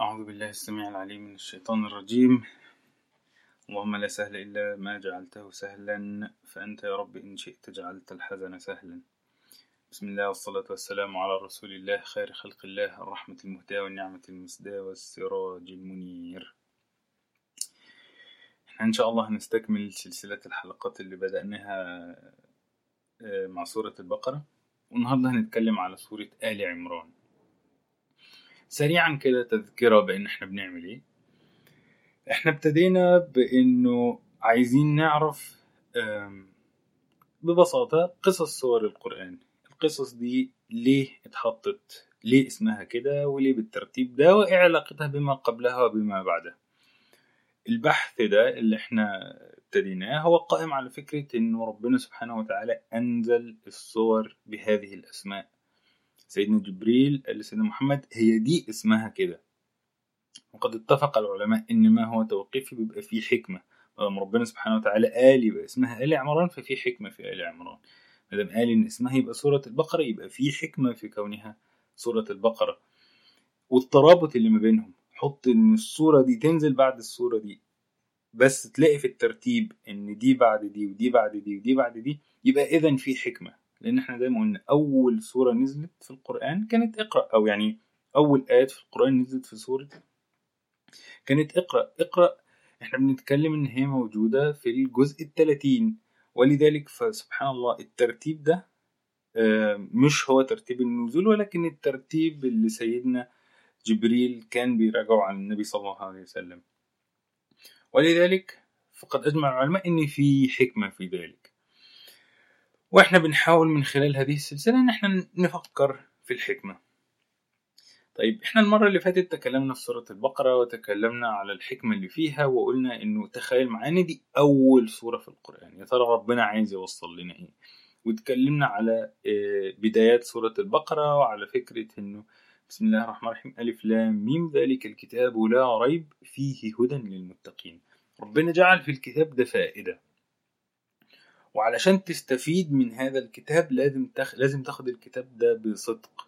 أعوذ بالله السميع العليم من الشيطان الرجيم. اللهم لا سهل إلا ما جعلته سهلا فأنت يا رب إن شئت جعلت الحزن سهلا. بسم الله والصلاة والسلام على رسول الله خير خلق الله الرحمة المهداة والنعمة المسداة والسراج المنير. إحنا إن شاء الله هنستكمل سلسلة الحلقات اللي بدأناها آه، مع سورة البقرة. والنهاردة هنتكلم على سورة آل عمران. سريعا كده تذكرة بأن إحنا بنعمل إيه. إحنا ابتدينا بأنه عايزين نعرف ببساطة قصص سور القرآن. القصص دي ليه اتحطت؟ ليه اسمها كده؟ وليه بالترتيب ده؟ وإيه علاقتها بما قبلها وبما بعدها؟ البحث ده اللي إحنا ابتديناه هو قائم على فكرة إنه ربنا سبحانه وتعالى أنزل الصور بهذه الأسماء. سيدنا جبريل لسيدنا محمد هي دي اسمها كده. وقد اتفق العلماء إن ما هو توقيفي بيبقى فيه حكمة. لما ربنا سبحانه وتعالى قال يبقى اسمها آل عمران ففي حكمة في آل عمران. ما دام قال إن اسمها يبقى سورة البقرة يبقى في حكمة في كونها سورة البقرة. والترابط اللي ما بينهم حط إن السورة دي تنزل بعد السورة دي بس تلاقي في الترتيب إن دي بعد دي ودي بعد دي ودي بعد دي يبقى اذا في حكمة. لأن إحنا زي ما قلنا أول سورة نزلت في القرآن كانت اقرأ أو يعني أول آيات في القرآن نزلت في سورة كانت اقرأ. اقرأ إحنا بنتكلم إن هي موجودة في الجزء الثلاثين ولذلك فسبحان الله الترتيب ده آه، مش هو ترتيب النزول ولكن الترتيب اللي سيدنا جبريل كان بيراجعه عن النبي صلى الله عليه وسلم. ولذلك فقد أجمع العلماء إن في حكمة في ذلك. وإحنا بنحاول من خلال هذه السلسلة إن إحنا نفكر في الحكمة. طيب إحنا المرة اللي فاتت تكلمنا في سورة البقرة وتكلمنا على الحكمة اللي فيها وقلنا إنه تخيل معانا دي أول سورة في القرآن. يا ترى ربنا عايز يوصل لنا إيه؟ وتكلمنا على آه، بدايات سورة البقرة وعلى فكرة إنه بسم الله الرحمن الرحيم ألف لام ميم ذلك الكتاب لا ريب فيه هدى للمتقين. ربنا جعل في الكتاب ده فائدة. وعلشان تستفيد من هذا الكتاب لازم تخ... لازم تاخد الكتاب ده بصدق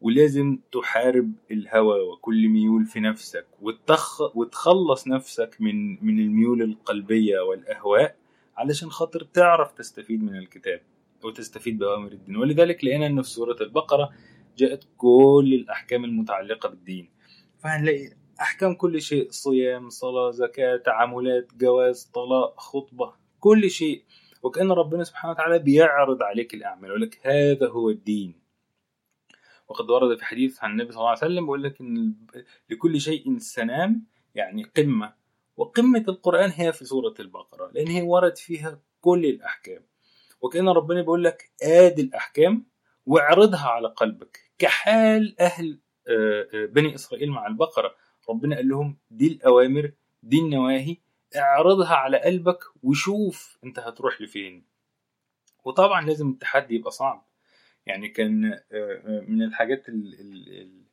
ولازم تحارب الهوى وكل ميول في نفسك وتخ... وتخلص نفسك من من الميول القلبية والأهواء علشان خاطر تعرف تستفيد من الكتاب وتستفيد بأوامر الدين. ولذلك لقينا أن في سورة البقرة جاءت كل الأحكام المتعلقة بالدين. فهنلاقي أحكام كل شيء صيام صلاة زكاة تعاملات جواز طلاق خطبة كل شيء وكأن ربنا سبحانه وتعالى بيعرض عليك الأعمال يقول لك هذا هو الدين. وقد ورد في حديث عن النبي صلى الله عليه وسلم بيقول لك إن لكل شيء سنام يعني قمة. وقمة القرآن هي في سورة البقرة لأن هي ورد فيها كل الأحكام. وكأن ربنا بيقول لك آدي الأحكام واعرضها على قلبك. كحال أهل آه، آه، بني إسرائيل مع البقرة. ربنا قال لهم دي الأوامر دي النواهي اعرضها على قلبك وشوف انت هتروح لفين. وطبعا لازم التحدي يبقى صعب. يعني كان آه، آه، من الحاجات ال- ال- ال-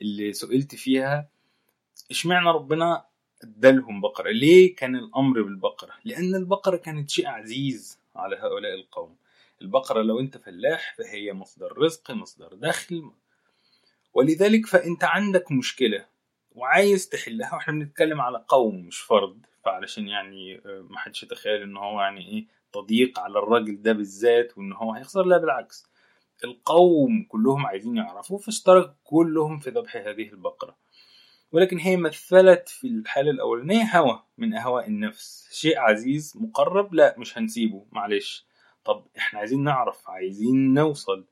اللي سئلت فيها اشمعنى ربنا ادالهم بقرة؟ ليه كان الأمر بالبقرة؟ لأن البقرة كانت شيء عزيز على هؤلاء القوم. البقرة لو انت فلاح فهي مصدر رزق مصدر دخل. ولذلك فأنت عندك مشكلة وعايز تحلها. وإحنا بنتكلم على قوم مش فرد. فعلشان يعني آه، ما حدش يتخيل إن هو يعني إيه تضييق على الراجل ده بالذات وإن هو هيخسر لا بالعكس. القوم كلهم عايزين يعرفوا فاشترك كلهم في ذبح هذه البقرة. ولكن هي مثلت في الحالة الأولانية هوى من أهواء النفس. شيء عزيز مقرب لا مش هنسيبه. معلش. طب إحنا عايزين نعرف عايزين نوصل.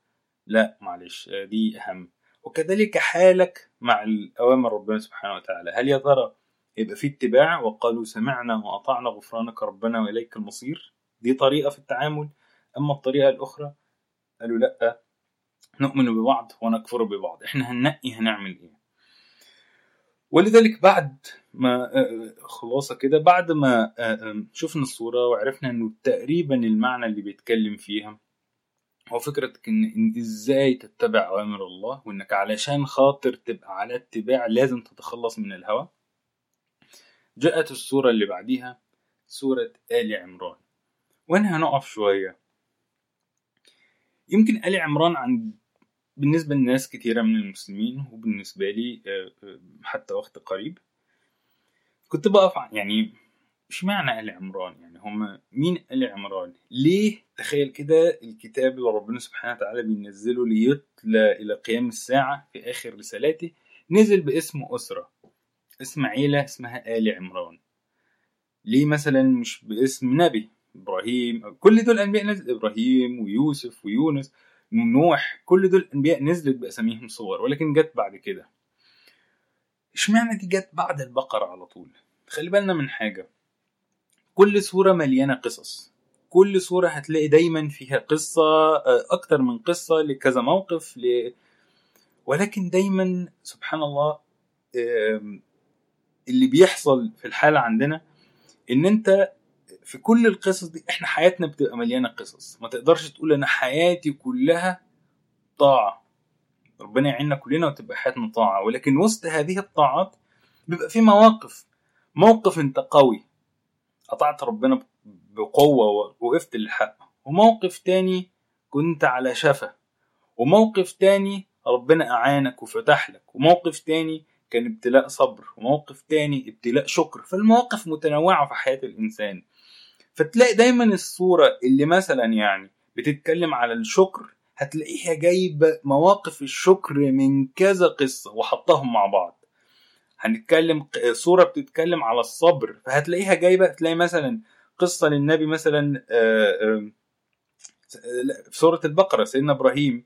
لا معلش دي أهم. وكذلك حالك مع الأوامر ربنا سبحانه وتعالى. هل يا ترى يبقى في اتباع وقالوا سمعنا وأطعنا غفرانك ربنا وإليك المصير. دي طريقة في التعامل. أما الطريقة الأخرى قالوا لأ نؤمن ببعض ونكفر ببعض. إحنا هننقي هنعمل إيه؟ ولذلك بعد ما آه، خلاصة كده بعد ما آه، آه، شفنا الصورة وعرفنا إنه تقريبا المعنى اللي بيتكلم فيها هو فكرة إن إزاي تتبع أوامر الله وإنك علشان خاطر تبقى على اتباع لازم تتخلص من الهوى. جاءت السورة اللي بعديها سورة آل عمران. وهنا هنقف شوية. يمكن آل عمران عند بالنسبة لناس كتيرة من المسلمين وبالنسبة لي آه، آه، حتى وقت قريب كنت بقف يعني مش معنى آل عمران يعني هم مين آل عمران؟ ليه؟ تخيل كده الكتاب اللي ربنا سبحانه وتعالى بينزله ليتلى إلى قيام الساعة في آخر رسالاته نزل باسم أسرة. اسم عيلة اسمها آل عمران. ليه مثلا مش باسم نبي؟ إبراهيم كل دول أنبياء نزل إبراهيم ويوسف ويونس ونوح كل دول أنبياء نزلت بأساميهم صور ولكن جت بعد كده. إشمعنى دي جت بعد البقرة على طول؟ خلي بالنا من حاجة. كل سورة مليانة قصص. كل سورة هتلاقي دايما فيها قصة آه، أكتر من قصة لكذا موقف ل... ولكن دايما سبحان الله اللي بيحصل في الحالة عندنا إن أنت في كل القصص دي إحنا حياتنا بتبقى مليانة قصص. ما تقدرش تقول أنا حياتي كلها طاعة. ربنا يعيننا كلنا وتبقى حياتنا طاعة. ولكن وسط هذه الطاعات بيبقى في مواقف. موقف أنت قوي. قطعت ربنا بقوة ووقفت للحق. وموقف تاني كنت على شفا. وموقف تاني ربنا أعانك وفتح لك. وموقف تاني كان ابتلاء صبر وموقف تاني ابتلاء شكر. فالمواقف متنوعة في حياة الإنسان. فتلاقي دايما الصورة اللي مثلا يعني بتتكلم على الشكر هتلاقيها جايبة مواقف الشكر من كذا قصة وحطهم مع بعض. هنتكلم صورة بتتكلم على الصبر فهتلاقيها جايبة تلاقي مثلا قصة للنبي مثلا آه، آه، في سورة البقرة سيدنا إبراهيم.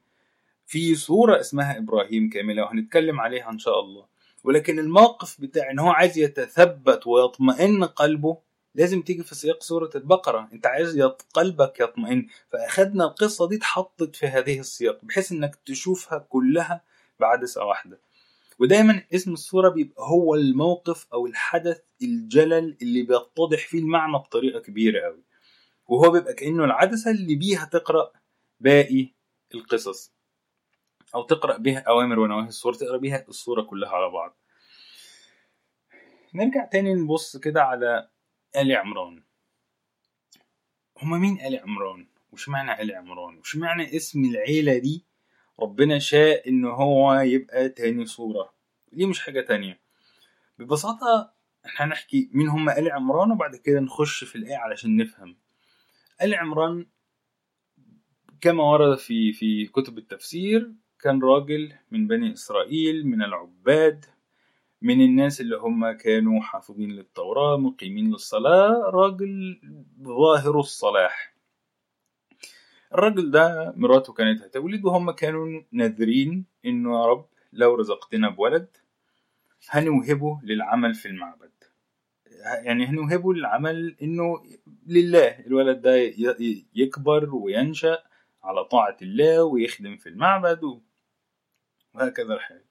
في سورة اسمها إبراهيم كاملة وهنتكلم عليها إن شاء الله. ولكن الموقف بتاع إن هو عايز يتثبت ويطمئن قلبه لازم تيجي في سياق سورة البقرة. أنت عايز. قلبك يطمئن. فأخدنا القصة دي اتحطت في هذه السياق بحيث إنك تشوفها كلها بعدسة واحدة. ودايما اسم السورة بيبقى هو الموقف أو الحدث الجلل اللي بيتضح فيه المعنى بطريقة كبيرة أوي. وهو بيبقى كأنه العدسة اللي بيها تقرأ باقي القصص. أو تقرأ بها أوامر ونواهي السورة تقرأ بيها السورة كلها على بعض. نرجع تاني نبص كده على آل عمران. هما مين آل عمران؟ وش معنى آل عمران؟ وش معنى اسم العيلة دي؟ ربنا شاء إن هو يبقى تاني صورة. دي مش حاجة تانية. ببساطة إحنا هنحكي مين هم آل عمران وبعد كده نخش في الآية علشان نفهم. آل عمران كما ورد في في كتب التفسير كان راجل من بني إسرائيل من العباد من الناس اللي هم كانوا حافظين للتوراة مقيمين للصلاة راجل ظاهر الصلاح. الراجل ده مراته كانت هتولد وهم كانوا ناذرين إنه يا رب لو رزقتنا بولد هنوهبه للعمل في المعبد. يعني هنوهبه للعمل إنه لله الولد ده يكبر وينشأ على طاعة الله ويخدم في المعبد وهكذا الحال.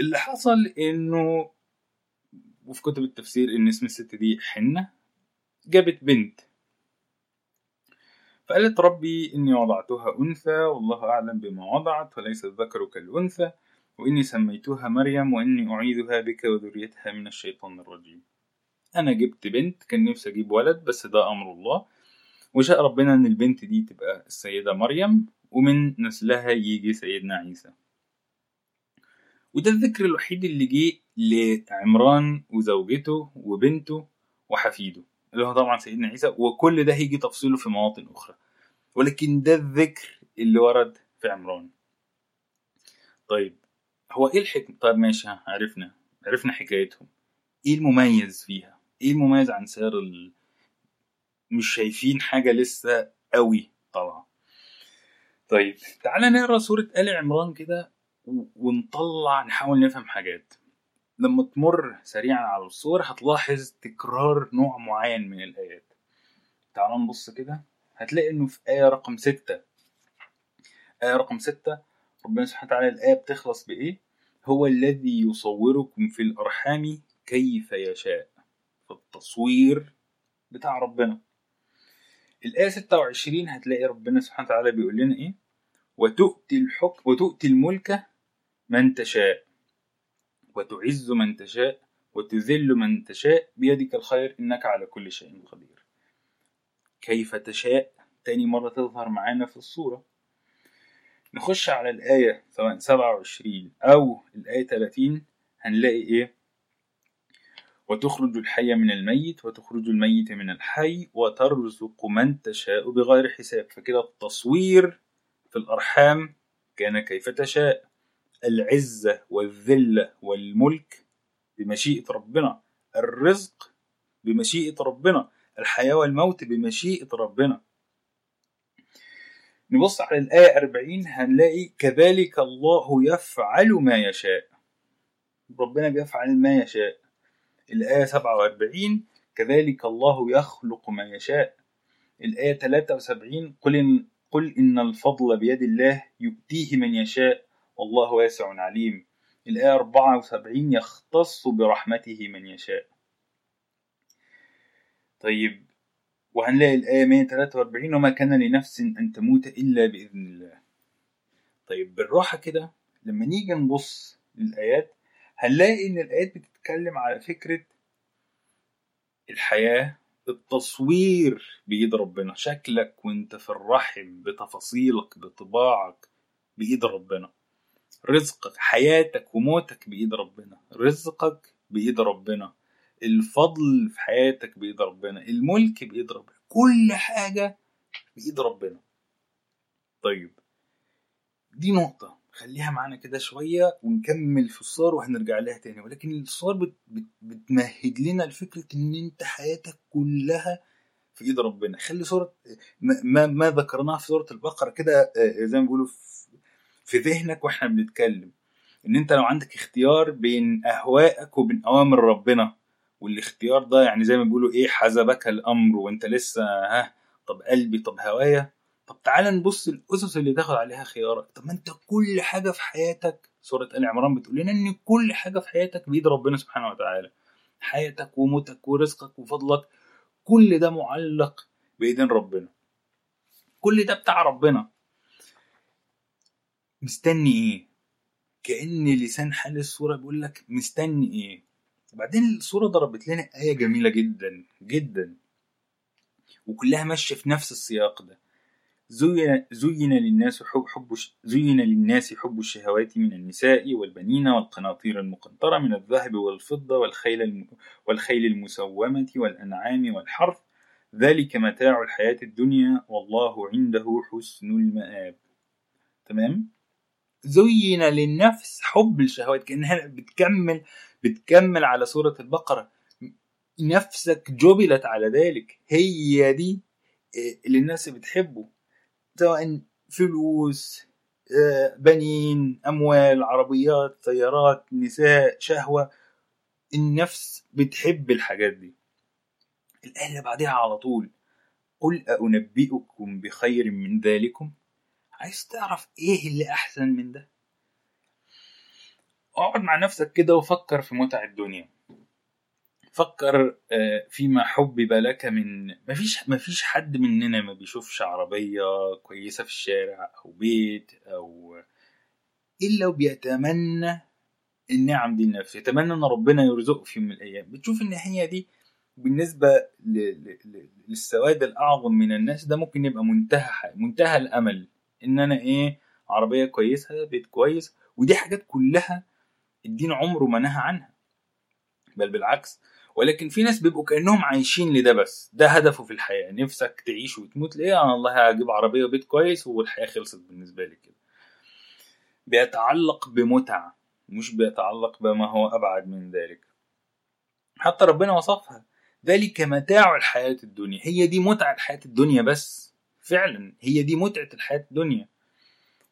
اللي حصل إنه وفي كتب التفسير إن اسم الست دي حنة جابت بنت. فقالت ربي إني وضعتها أنثى والله أعلم بما وضعت وليس الذكر كالأنثى وإني سميتها مريم وإني أعيذها بك وذريتها من الشيطان الرجيم. أنا جبت بنت كان نفسي أجيب ولد بس ده أمر الله. وشاء ربنا إن البنت دي تبقى السيدة مريم. ومن نسلها يجي سيدنا عيسى. وده الذكر الوحيد اللي جه لعمران وزوجته وبنته وحفيده اللي هو طبعا سيدنا عيسى وكل ده هيجي تفصيله في مواطن أخرى. ولكن ده الذكر اللي ورد في عمران. طيب هو إيه الحكم؟ طيب ماشي عرفنا عرفنا حكايتهم. إيه المميز فيها؟ إيه المميز عن سائر ال... مش شايفين حاجة لسه قوي طبعا طيب. تعالى نقرأ سورة آل عمران كده ونطلع نحاول نفهم حاجات. لما تمر سريعا على الصور هتلاحظ تكرار نوع معين من الآيات. تعال نبص كده. هتلاقي إنه في آية رقم ستة. آية رقم ستة ربنا سبحانه وتعالى الآية بتخلص بإيه؟ هو الذي يصوركم في الأرحام كيف يشاء. في التصوير بتاع ربنا. الآية 26 هتلاقي ربنا سبحانه وتعالى بيقول لنا إيه؟ وتؤتي الحكم وتؤتي الملك من تشاء. وتعز من تشاء وتذل من تشاء. بيدك الخير إنك على كل شيء قدير. كيف تشاء؟ تاني مرة تظهر معانا في الصورة. نخش على الآية سواء 27 أو الآية 30 هنلاقي إيه؟ وتخرج الحي من الميت وتخرج الميت من الحي وترزق من تشاء بغير حساب. فكده التصوير في الأرحام كان كيف تشاء. العزة والذلة والملك بمشيئة ربنا. الرزق بمشيئة ربنا. الحياة والموت بمشيئة ربنا. نبص على الآية 40 هنلاقي كذلك الله يفعل ما يشاء. ربنا بيفعل ما يشاء. الآية 47 كذلك الله يخلق ما يشاء. الآية 73 قل إن, قل إن الفضل بيد الله يؤتيه من يشاء والله واسع عليم. الآية 74 يختص برحمته من يشاء. طيب وهنلاقي الآية 143 وما كان لنفس أن تموت إلا بإذن الله. طيب بالراحة كده لما نيجي نبص للآيات هنلاقي إن الآيات بتتكلم على فكرة الحياة التصوير بإيد ربنا. شكلك وأنت في الرحم بتفاصيلك بطباعك بإيد ربنا. رزقك حياتك وموتك بإيد ربنا. رزقك بإيد ربنا. الفضل في حياتك بإيد ربنا. الملك بإيد ربنا. كل حاجة بإيد ربنا. طيب دي نقطة. خليها معانا كده شوية ونكمل في الصور وهنرجع لها تاني. ولكن الصور بت بت بتمهد لنا لفكرة إن أنت حياتك كلها في إيد ربنا. خلي صورة ما, ما ذكرناه في سورة البقرة كده زي ما بيقولوا في ذهنك وإحنا بنتكلم. إن أنت لو عندك اختيار بين اهوائك وبين أوامر ربنا والاختيار ده يعني زي ما بيقولوا إيه حزبك الأمر وأنت لسه ها طب قلبي طب هوايا طب تعالى نبص الاسس اللي تاخد عليها خيارك. طب ما انت كل حاجة في حياتك سورة آل عمران بتقول لنا إن كل حاجة في حياتك بيد ربنا سبحانه وتعالى. حياتك وموتك ورزقك وفضلك كل ده معلق بإيدين ربنا. كل ده بتاع ربنا. مستني إيه؟ كأن لسان حال الصورة بيقول لك مستني إيه؟ وبعدين الصورة ضربت لنا آية جميلة جدا جدا. وكلها ماشية في نفس السياق ده. زين, للناس حب, حب زين للناس حب الشهوات من النساء والبنين والقناطير المقنطرة من الذهب والفضة والخيل والخيل المسومة والأنعام والحرث. ذلك متاع الحياة الدنيا والله عنده حسن المآب. تمام؟ زين للنفس حب الشهوات كأنها بتكمل بتكمل على سورة البقرة. نفسك جبلت على ذلك. هي دي اللي الناس بتحبه. سواء فلوس بنين أموال عربيات سيارات نساء شهوة النفس بتحب الحاجات دي. اللي بعدها على طول قل أنبئكم بخير من ذلكم؟ عايز تعرف إيه اللي أحسن من ده؟ اقعد مع نفسك كده وفكر في متع الدنيا. فكر فيما حبب لك من مفيش مفيش حد مننا ما بيشوفش عربية كويسة في الشارع أو بيت أو إلا وبيتمنى النعم دي لنفسه يتمنى إن ربنا يرزقه في يوم من الأيام. بتشوف إن هي دي بالنسبة للسواد الأعظم من الناس ده ممكن يبقى منتهى منتهى الأمل إن أنا إيه عربية كويسة بيت كويس. ودي حاجات كلها الدين عمره ما نهى عنها. بل بالعكس ولكن في ناس بيبقوا كأنهم عايشين لده بس. ده هدفه في الحياة. نفسك تعيش وتموت. ليه؟ أنا الله هجيب عربية وبيت كويس والحياة خلصت بالنسبة لي كده. بيتعلق بمتعة مش بيتعلق بما هو أبعد من ذلك. حتى ربنا وصفها. ذلك متاع الحياة الدنيا. هي دي متعه الحياة الدنيا بس. فعلا هي دي متعة الحياة الدنيا.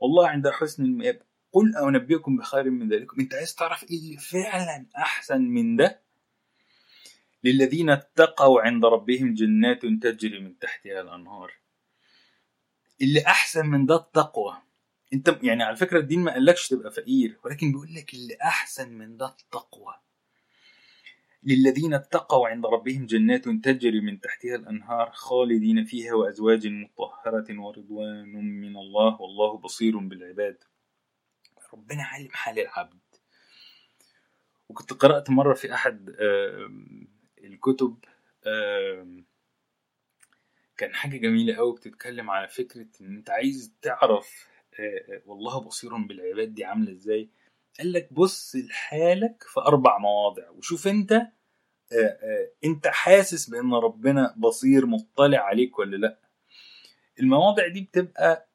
والله عند حسن المآب. قل أنبئكم بخير من ذلك أنت عايز تعرف إيه اللي فعلا أحسن من ده؟ للذين اتقوا عند ربهم جنات تجري من تحتها الأنهار. اللي أحسن من ده التقوى. أنت يعني على فكرة الدين ما قالكش تبقى فقير ولكن بيقول لك اللي أحسن من ده التقوى. للذين اتقوا عند ربهم جنات تجري من تحتها الأنهار خالدين فيها وأزواج مطهرة ورضوان من الله والله بصير بالعباد. ربنا عالم حال العبد. وكنت قرأت مرة في أحد الكتب كان حاجة جميلة أوي بتتكلم على فكرة إن أنت عايز تعرف آه، والله بصير بالعباد دي عاملة إزاي. قال لك بص لحالك في أربع مواضع وشوف أنت آه، آه، أنت حاسس بإن ربنا بصير مطلع عليك ولا لأ. المواضع دي بتبقى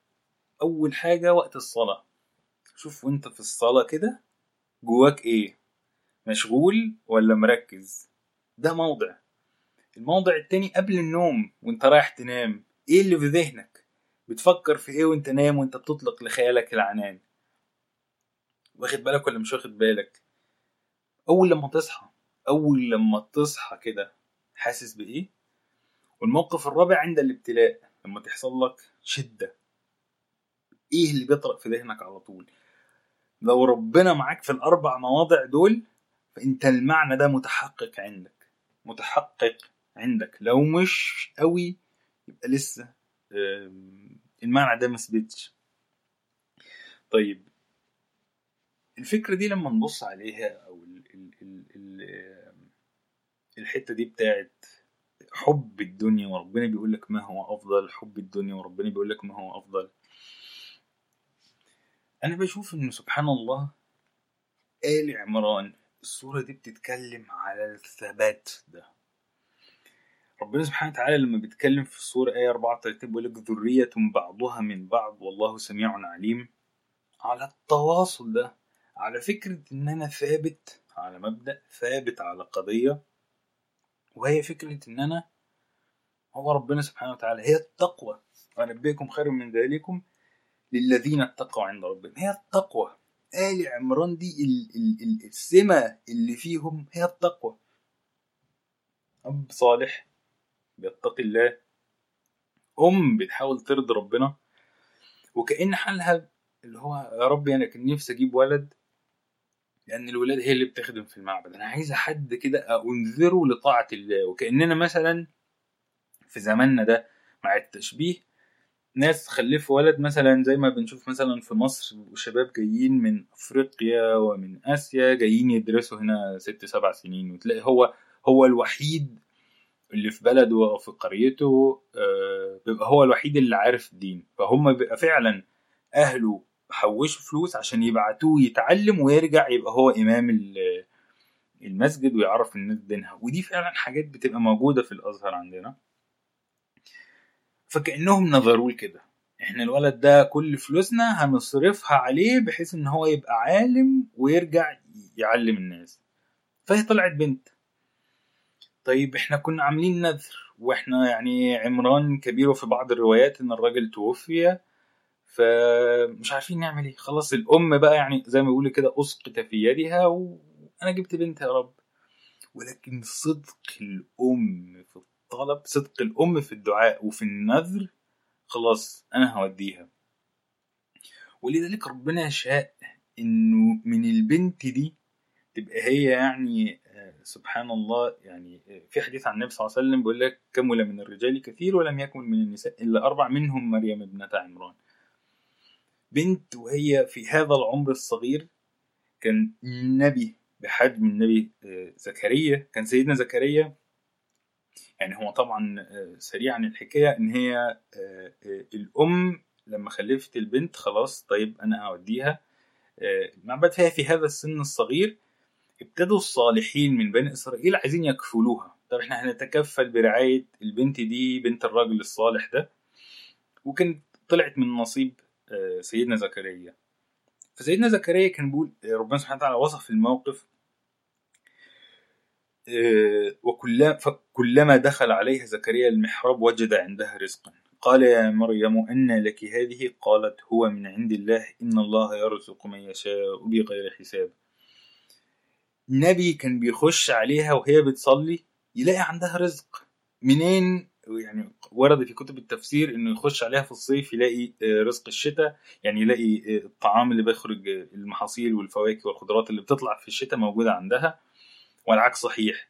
أول حاجة وقت الصلاة. شوف وأنت في الصلاة كده جواك إيه؟ مشغول ولا مركز؟ ده موضع. الموضع التاني قبل النوم وانت رايح تنام إيه اللي في ذهنك؟ بتفكر في إيه وانت نايم وانت بتطلق لخيالك العنان؟ واخد بالك ولا مش واخد بالك؟ أول لما تصحى أول لما تصحى كده حاسس بإيه؟ والموقف الرابع عند الابتلاء لما تحصل لك شدة. إيه اللي بيطرق في ذهنك على طول؟ لو ربنا معاك في الأربع مواضع دول فانت المعنى ده متحقق عندك. متحقق عندك. لو مش قوي يبقى لسه المعنى ده مثبتش طيب الفكرة دي لما نبص عليها أو ال ال ال ال الحتة دي بتاعت حب الدنيا وربنا بيقول لك ما هو أفضل حب الدنيا وربنا بيقول لك ما هو أفضل. أنا بشوف إنه سبحان الله آل عمران الصورة دي بتتكلم على الثبات ده. ربنا سبحانه وتعالى لما بيتكلم في السورة آية 34 بيقول لك ذرية بعضها من بعض والله سميع عليم. على التواصل ده على فكرة إن أنا ثابت على مبدأ ثابت على قضية وهي فكرة إن أنا هو ربنا سبحانه وتعالى هي التقوى. وأنبئكم خير من ذلكم للذين اتقوا عند ربهم. هي التقوى. آل عمران دي السمة اللي فيهم هي التقوى. أب صالح بيتقي الله. أم بتحاول ترضي ربنا. وكأن حالها اللي هو يا رب أنا كان نفسي أجيب ولد لأن الولاد هي اللي بتخدم في المعبد. أنا عايز حد كده أنذره لطاعة الله. وكأننا مثلا في زماننا ده مع التشبيه ناس خلفوا ولد مثلا زي ما بنشوف مثلا في مصر وشباب جايين من أفريقيا ومن آسيا جايين يدرسوا هنا ست سبع سنين. وتلاقي هو هو الوحيد اللي في بلده أو في قريته آه، بيبقى هو الوحيد اللي عارف الدين. فهم بيبقى فعلا أهله حوشوا فلوس عشان يبعتوه يتعلم ويرجع يبقى هو إمام المسجد ويعرف الناس دينها. ودي فعلا حاجات بتبقى موجودة في الأزهر عندنا. فكأنهم نظروا كده. إحنا الولد ده كل فلوسنا هنصرفها عليه بحيث إن هو يبقى عالم ويرجع يعلم الناس. فهي طلعت بنت. طيب إحنا كنا عاملين نذر وإحنا يعني عمران كبير في بعض الروايات إن الراجل توفي فمش عارفين نعمل إيه. خلاص الأم بقى يعني زي ما بيقولوا كده اسقط في يدها وأنا جبت بنت يا رب. ولكن صدق الأم في الطلب صدق الأم في الدعاء وفي النذر خلاص أنا هوديها. ولذلك ربنا شاء إنه من البنت دي تبقى هي يعني آه، سبحان الله يعني آه، في حديث عن النبي صلى الله عليه وسلم بيقول لك كمل من الرجال كثير ولم يكمل من النساء إلا أربع منهم مريم ابنة عمران. بنت وهي في هذا العمر الصغير كان نبي بحجم النبي آه، زكريا كان سيدنا زكريا يعني هو طبعا آه، سريعا الحكاية إن هي آه، الأم لما خلفت البنت خلاص طيب أنا هوديها المعبد فيها في هذا السن الصغير ابتدوا الصالحين من بني إسرائيل عايزين يكفلوها. طب إحنا هنتكفل برعاية البنت دي بنت الراجل الصالح ده؟ وكانت طلعت من نصيب سيدنا زكريا. فسيدنا زكريا كان بيقول ربنا سبحانه وتعالى وصف الموقف آه، وكلما دخل عليها زكريا المحراب وجد عندها رزقا. قال يا مريم أن لك هذه؟ قالت هو من عند الله. إن الله يرزق من يشاء بغير حساب. النبي كان بيخش عليها وهي بتصلي يلاقي عندها رزق. منين؟ يعني ورد في كتب التفسير إنه يخش عليها في الصيف يلاقي آه، رزق الشتاء. يعني يلاقي آه، الطعام اللي بيخرج المحاصيل والفواكه والخضروات اللي بتطلع في الشتاء موجودة عندها. والعكس صحيح.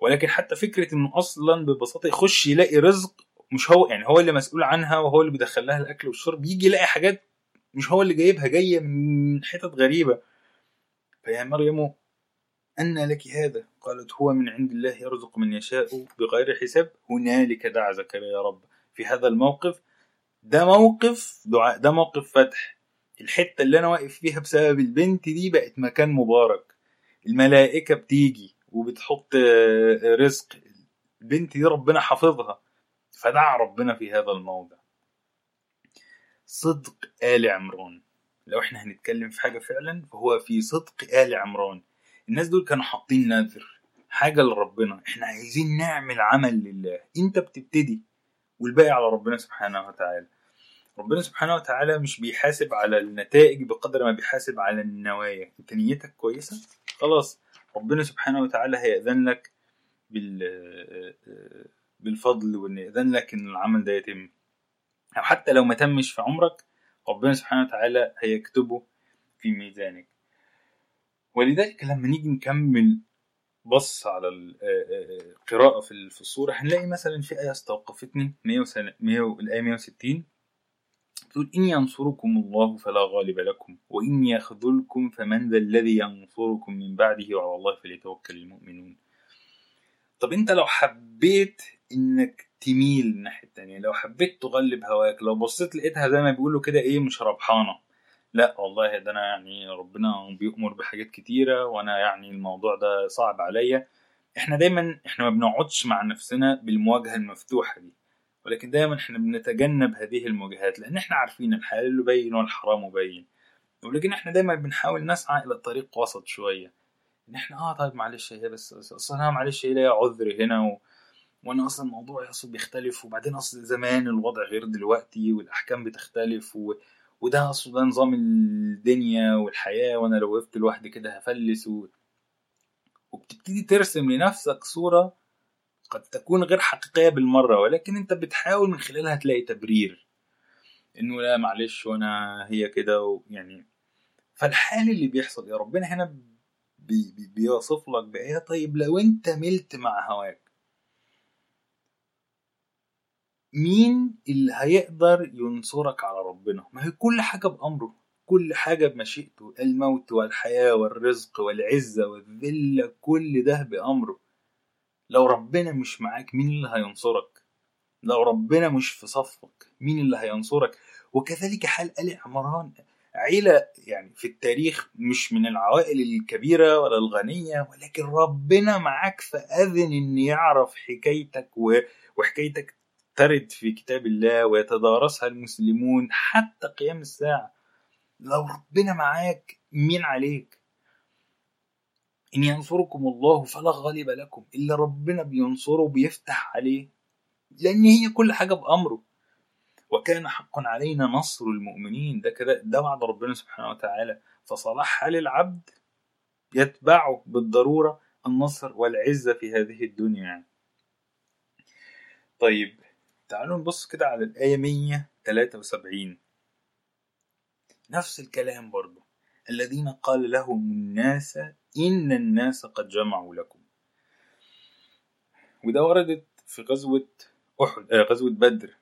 ولكن حتى فكرة إنه أصلا ببساطة يخش يلاقي رزق مش هو يعني هو اللي مسؤول عنها وهو اللي بيدخل لها الأكل والشرب يجي يلاقي حاجات مش هو اللي جايبها جاية من حتت غريبة. فيا مريم أن لك هذا؟ قالت هو من عند الله يرزق من يشاء بغير حساب. هنالك دعا زكريا رب في هذا الموقف. ده موقف دعاء ده موقف فتح. الحتة اللي أنا واقف فيها بسبب البنت دي بقت مكان مبارك. الملائكة بتيجي وبتحط آه، رزق. البنت دي ربنا حافظها فدعا ربنا في هذا الموضع. صدق آل عمران. لو إحنا هنتكلم في حاجة فعلا فهو في صدق آل عمران. الناس دول كانوا حاطين نذر حاجة لربنا. إحنا عايزين نعمل عمل لله. أنت بتبتدي والباقي على ربنا سبحانه وتعالى. ربنا سبحانه وتعالى مش بيحاسب على النتائج بقدر ما بيحاسب على النوايا. انت نيتك كويسة؟ خلاص ربنا سبحانه وتعالى هيأذن لك بال بالفضل وإن يأذن لك إن العمل ده يتم. أو حتى لو ما تمش في عمرك ربنا سبحانه وتعالى هيكتبه في ميزانك. ولذلك لما نيجي نكمل بص على القراءة في الصورة هنلاقي مثلا في آية استوقفتني 100 الآية 160 تقول إن ينصركم الله فلا غالب لكم وإن يخذلكم فمن ذا الذي ينصركم من بعده وعلى الله فليتوكل المؤمنون. طب أنت لو حبيت إنك تميل الناحية التانية لو حبيت تغلب هواك لو بصيت لقيتها زي ما بيقولوا كده إيه مش ربحانة. لا والله ده أنا يعني ربنا بيأمر بحاجات كتيرة وأنا يعني الموضوع ده صعب عليا. إحنا دايما إحنا ما بنقعدش مع نفسنا بالمواجهة المفتوحة دي. ولكن دايما إحنا بنتجنب هذه المواجهات لأن إحنا عارفين الحلال بين والحرام بين ولكن إحنا دايما بنحاول نسعى إلى طريق وسط شوية. إن إحنا آه طيب معلش هي بس أصل أنا معلش هي ليا عذر هنا و... وأنا أصلا الموضوع أصلا بيختلف وبعدين أصل زمان الوضع غير دلوقتي والأحكام بتختلف و... وده أصل ده نظام الدنيا والحياة وأنا لو وقفت لوحدي كده هفلس و... وبتبتدي ترسم لنفسك صورة قد تكون غير حقيقية بالمرة ولكن أنت بتحاول من خلالها تلاقي تبرير. إنه لا معلش وأنا هي كده يعني فالحال اللي بيحصل يا ربنا هنا بي بي بيوصف لك بإية. طيب لو أنت ملت مع هواك مين اللي هيقدر ينصرك على ربنا؟ ما هي كل حاجة بأمره. كل حاجة بمشيئته الموت والحياة والرزق والعزة والذلة كل ده بأمره. لو ربنا مش معاك مين اللي هينصرك؟ لو ربنا مش في صفك مين اللي هينصرك؟ وكذلك حال آل عمران. عيلة يعني في التاريخ مش من العوائل الكبيرة ولا الغنية ولكن ربنا معاك فأذن إن يعرف حكايتك وحكايتك ترد في كتاب الله ويتدارسها المسلمون حتى قيام الساعة. لو ربنا معاك مين عليك؟ إن ينصركم الله فلا غالب لكم إلا ربنا بينصره وبيفتح عليه. لأن هي كل حاجة بأمره. وكان حقا علينا نصر المؤمنين. ده كده ده وعد ربنا سبحانه وتعالى. فصلاح حال العبد يتبعه بالضرورة النصر والعزة في هذه الدنيا؟ يعني. طيب تعالوا نبص كده على الآية 173 نفس الكلام برضو. الذين قال لهم الناس إن الناس قد جمعوا لكم. وده وردت في غزوة أحد آه غزوة بدر.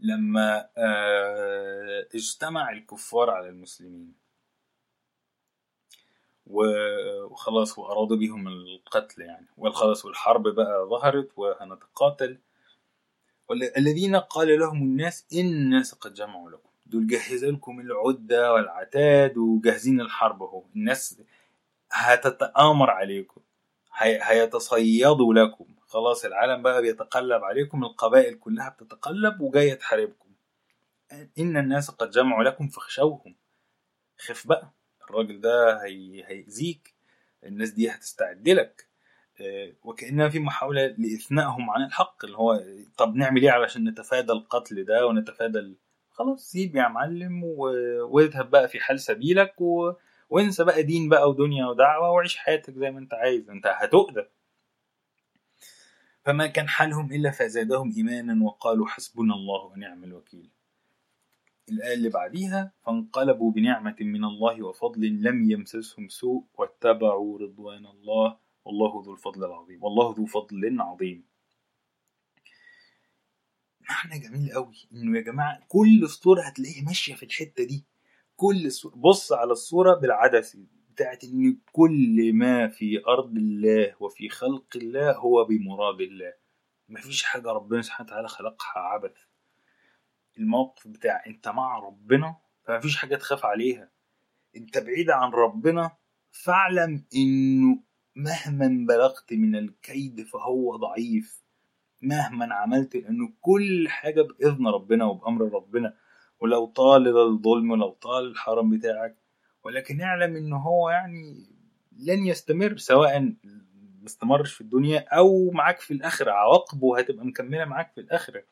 لما آه اجتمع الكفار على المسلمين. وخلاص وأرادوا بهم القتل يعني. وخلاص والحرب بقى ظهرت وهنتقاتل. الذين قال لهم الناس إن الناس قد جمعوا لكم. دول جهز لكم العدة والعتاد وجاهزين الحرب اهو. الناس هتتآمر عليكم. هيتصيدوا لكم. خلاص العالم بقى بيتقلب عليكم القبائل كلها بتتقلب وجاية تحاربكم. إن الناس قد جمعوا لكم فاخشوهم خف بقى. الراجل ده هي... هيأذيك. الناس دي هتستعد لك آه، وكأنها في محاولة لإثنائهم عن الحق. اللي هو طب نعمل إيه علشان نتفادى القتل ده ونتفادى خلاص سيب يا معلم. واذهب بقى في حال سبيلك و... وانسى بقى دين بقى ودنيا ودعوة وعيش حياتك زي ما انت عايز انت هتؤذى فما كان حالهم إلا فزادهم إيمانا وقالوا حسبنا الله ونعم الوكيل الآية اللي بعديها فانقلبوا بنعمة من الله وفضل لم يمسسهم سوء واتبعوا رضوان الله والله ذو الفضل العظيم والله ذو فضل عظيم معنى جميل قوي إنه يا جماعة كل اسطوره هتلاقيها ماشية في الحتة دي. كل سورة بص على الصورة بالعدسه بتاعت إن كل ما في أرض الله وفي خلق الله هو بمراد الله. مفيش حاجة ربنا سبحانه وتعالى خلقها عبث. الموقف بتاع أنت مع ربنا فمفيش حاجة تخاف عليها. أنت بعيد عن ربنا فاعلم إنه مهما بلغت من الكيد فهو ضعيف. مهما عملت انه كل حاجة بإذن ربنا وبأمر ربنا. ولو طال الظلم ولو طال الحرام بتاعك ولكن اعلم انه هو يعني لن يستمر سواء ما استمرش في الدنيا أو معاك في الآخرة. عواقبه هتبقى مكملة معاك في الآخرة.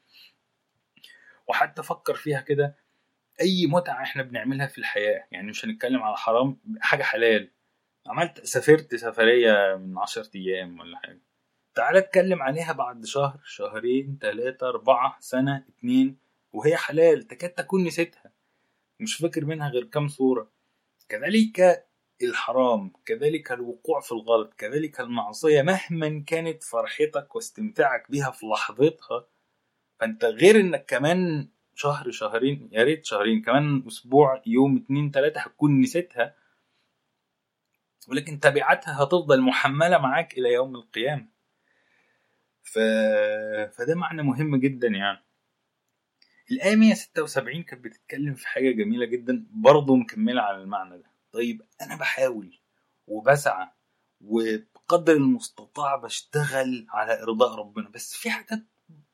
وحتى فكر فيها كده أي متعة إحنا بنعملها في الحياة. يعني مش هنتكلم على حرام حاجة حلال. عملت سافرت سفرية من عشرة أيام ولا حاجة. تعال اتكلم عليها بعد شهر شهرين ثلاثة أربعة سنة اتنين وهي حلال تكاد تكون نسيتها. مش فاكر منها غير كام صورة. كذلك الحرام كذلك الوقوع في الغلط كذلك المعصية مهما كانت فرحتك واستمتاعك بها في لحظتها. فأنت غير إنك كمان شهر شهرين يا ريت شهرين كمان أسبوع يوم اتنين تلاتة هتكون نسيتها. ولكن تبعاتها هتفضل محملة معاك إلى يوم القيامة. ف... فده معنى مهم جدا يعني. الآية 176 كانت بتتكلم في حاجة جميلة جدا برضه مكملة على المعنى ده. طيب أنا بحاول وبسعى وبقدر المستطاع بشتغل على إرضاء ربنا بس في حاجات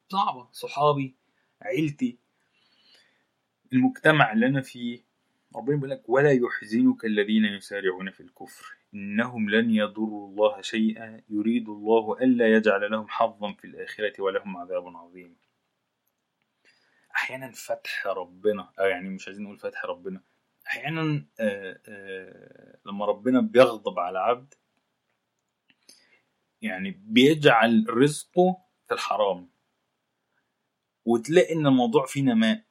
صعبة. صحابي عيلتي المجتمع اللي أنا فيه ربنا بيقول لك ولا يحزنك الذين يسارعون في الكفر. إنهم لن يضروا الله شيئا يريد الله ألا يجعل لهم حظا في الآخرة ولهم عذاب عظيم. أحيانا فتح ربنا أو يعني مش عايزين نقول فتح ربنا أحيانا آآ آآ لما ربنا بيغضب على عبد يعني بيجعل رزقه في الحرام. وتلاقي إن الموضوع فيه نماء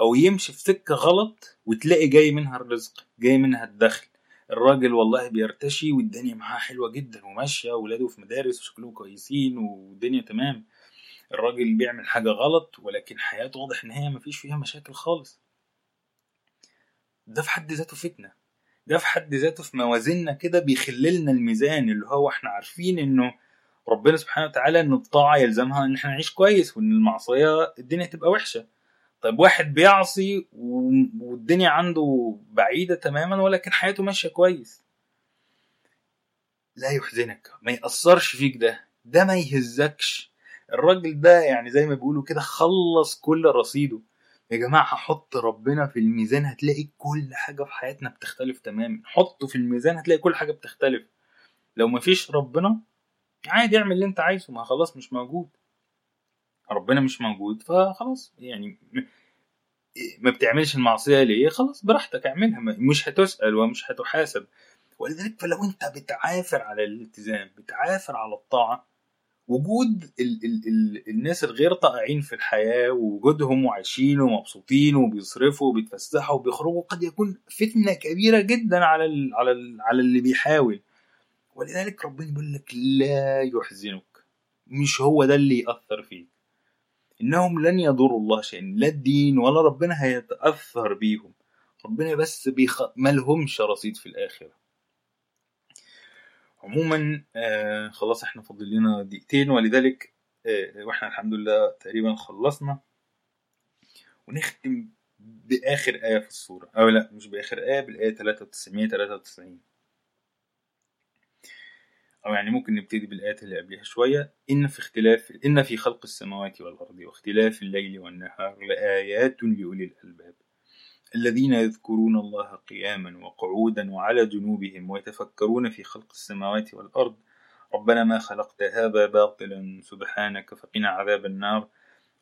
أو يمشي في سكة غلط وتلاقي جاي منها الرزق جاي منها الدخل. الراجل والله بيرتشي والدنيا معاه حلوة جدا وماشية ولاده في مدارس وشكلهم كويسين والدنيا تمام. الراجل بيعمل حاجة غلط ولكن حياته واضح إن هي مفيش فيها مشاكل خالص. ده في حد ذاته فتنة. ده في حد ذاته في موازيننا كده بيخللنا الميزان اللي هو إحنا عارفين إنه ربنا سبحانه وتعالى إن الطاعة يلزمها إن إحنا نعيش كويس وإن المعصية الدنيا تبقى وحشة. طيب واحد بيعصي والدنيا عنده بعيدة تماما ولكن حياته ماشية كويس. لا يحزنك ما يأثرش فيك ده ده ما يهزكش. الراجل ده يعني زي ما بيقولوا كده خلص كل رصيده. يا جماعة حط ربنا في الميزان هتلاقي كل حاجة في حياتنا بتختلف تماما. حطه في الميزان هتلاقي كل حاجة بتختلف. لو مفيش ربنا عادي اعمل اللي انت عايزه ما خلاص مش موجود. ربنا مش موجود فخلاص يعني ما بتعملش المعصية ليه؟ خلاص براحتك اعملها مش هتسأل ومش هتحاسب. ولذلك فلو انت بتعافر على الالتزام بتعافر على الطاعة وجود ال ال ال الناس الغير طائعين في الحياة ووجودهم وعايشين ومبسوطين وبيصرفوا وبيتفسحوا وبيخرجوا قد يكون فتنة كبيرة جدا على ال على ال على اللي بيحاول. ولذلك ربنا بيقول لك لا يحزنك. مش هو ده اللي يأثر فيك. إنهم لن يضروا الله شيئا. لا الدين ولا ربنا هيتأثر بيهم. ربنا بس بيخ... ملهمش رصيد في الآخرة. عموما آه خلاص إحنا فاضل لنا دقيقتين ولذلك آه وإحنا الحمد لله تقريبا خلصنا. ونختم بآخر آية في السورة. أو لا مش بآخر آية بالآية 93 أو يعني ممكن نبتدي بالآيات اللي قبلها شوية. إن في اختلاف إن في خلق السماوات والأرض واختلاف الليل والنهار لآيات لأولي الألباب. الذين يذكرون الله قياما وقعودا وعلى جنوبهم ويتفكرون في خلق السماوات والأرض. ربنا ما خلقت هذا باطلا سبحانك فقنا عذاب النار.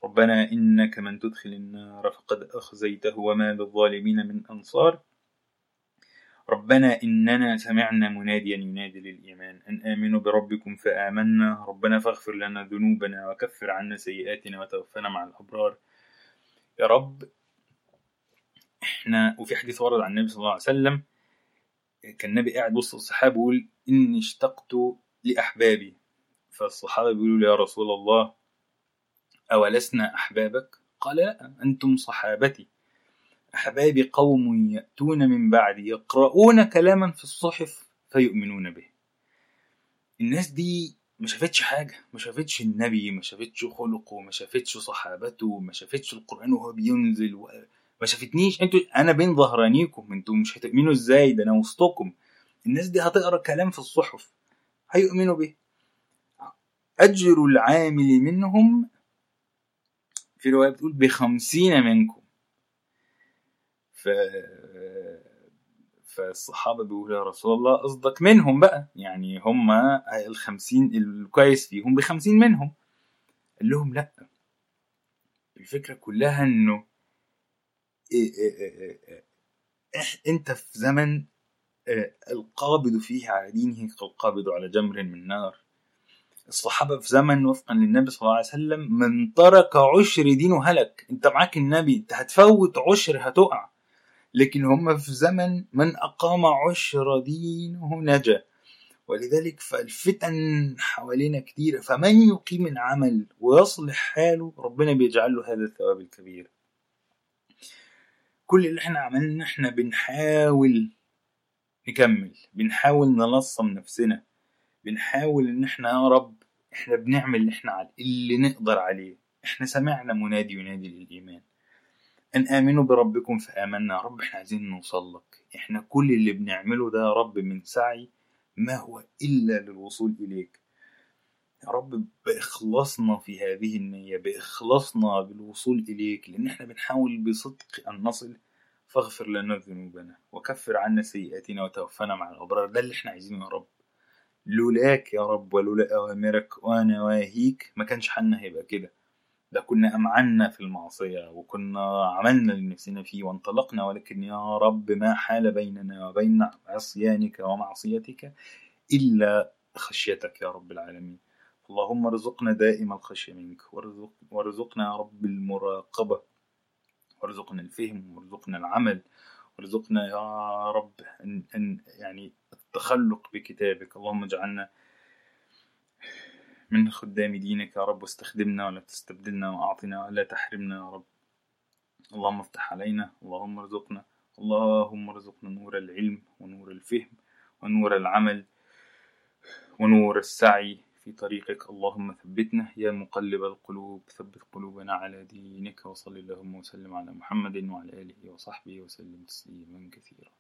ربنا إنك من تدخل النار فقد أخزيته وما للظالمين من أنصار. ربنا إننا سمعنا مناديا ينادي للإيمان أن آمنوا بربكم فآمنا ربنا فاغفر لنا ذنوبنا وكفر عنا سيئاتنا وتوفنا مع الأبرار. يا رب إحنا وفي حديث ورد عن النبي صلى الله عليه وسلم كان النبي قاعد وسط الصحابة بيقول إني اشتقت لأحبابي. فالصحابة بيقولوا يا رسول الله أولسنا أحبابك؟ قال لا أنتم صحابتي. أحبابي قوم يأتون من بعدي يقرؤون كلاما في الصحف فيؤمنون به. الناس دي ما شافتش حاجة ما شافتش النبي ما شافتش خلقه ما شافتش صحابته ما شافتش القرآن وهو بينزل ما شافتنيش. أنتوا أنا بين ظهرانيكم أنتوا مش هتؤمنوا إزاي؟ ده أنا وسطكم. الناس دي هتقرأ كلام في الصحف هيؤمنوا به. أجر العامل منهم في رواية بتقول بخمسين منكم. ف فالصحابة بيقولوا يا رسول الله قصدك منهم بقى. يعني هم الخمسين الكويس فيهم بخمسين منهم. قال لهم لأ. الفكرة كلها إنه إيه إيه إيه أنت في زمن القابض فيه على دينه كالقابض على جمر من نار. الصحابة في زمن وفقا للنبي صلى الله عليه وسلم من ترك عشر دينه هلك. أنت معاك النبي أنت هتفوت عشر هتقع. لكن هم في زمن من أقام عشر دينه نجا. ولذلك فالفتن حوالينا كتيرة. فمن يقيم العمل ويصلح حاله ربنا بيجعل له هذا الثواب الكبير. كل اللي إحنا عملنا إحنا بنحاول نكمل بنحاول نلصم نفسنا بنحاول إن إحنا يا رب إحنا بنعمل اللي إحنا على اللي نقدر عليه. إحنا سمعنا منادي ينادي للإيمان. أن آمنوا بربكم فآمنا. يا رب إحنا عايزين نوصل لك. إحنا كل اللي بنعمله ده يا رب من سعي ما هو إلا للوصول إليك. يا رب بإخلاصنا في هذه النية بإخلاصنا بالوصول إليك لأن إحنا بنحاول بصدق أن نصل. فاغفر لنا ذنوبنا وكفر عنا سيئاتنا وتوفنا مع الأبرار. ده اللي إحنا عايزينه يا رب. لولاك يا رب ولولا أوامرك ونواهيك ما كانش حالنا هيبقى كده. ده كنا أمعنا في المعصية وكنا عملنا لنفسنا فيه وانطلقنا ولكن يا رب ما حال بيننا وبين عصيانك ومعصيتك إلا خشيتك يا رب العالمين. اللهم ارزقنا دائم الخشية منك وارزق وارزقنا يا رب المراقبة وارزقنا الفهم وارزقنا العمل وارزقنا يا رب أن, أن يعني التخلق بكتابك. اللهم اجعلنا من خدام دينك يا رب واستخدمنا ولا تستبدلنا وأعطنا ولا تحرمنا يا رب. اللهم افتح علينا اللهم ارزقنا اللهم ارزقنا نور العلم ونور الفهم ونور العمل ونور السعي في طريقك. اللهم ثبتنا يا مقلب القلوب ثبت قلوبنا على دينك وصل اللهم وسلم على محمد وعلى آله وصحبه وسلم تسليما كثيرا.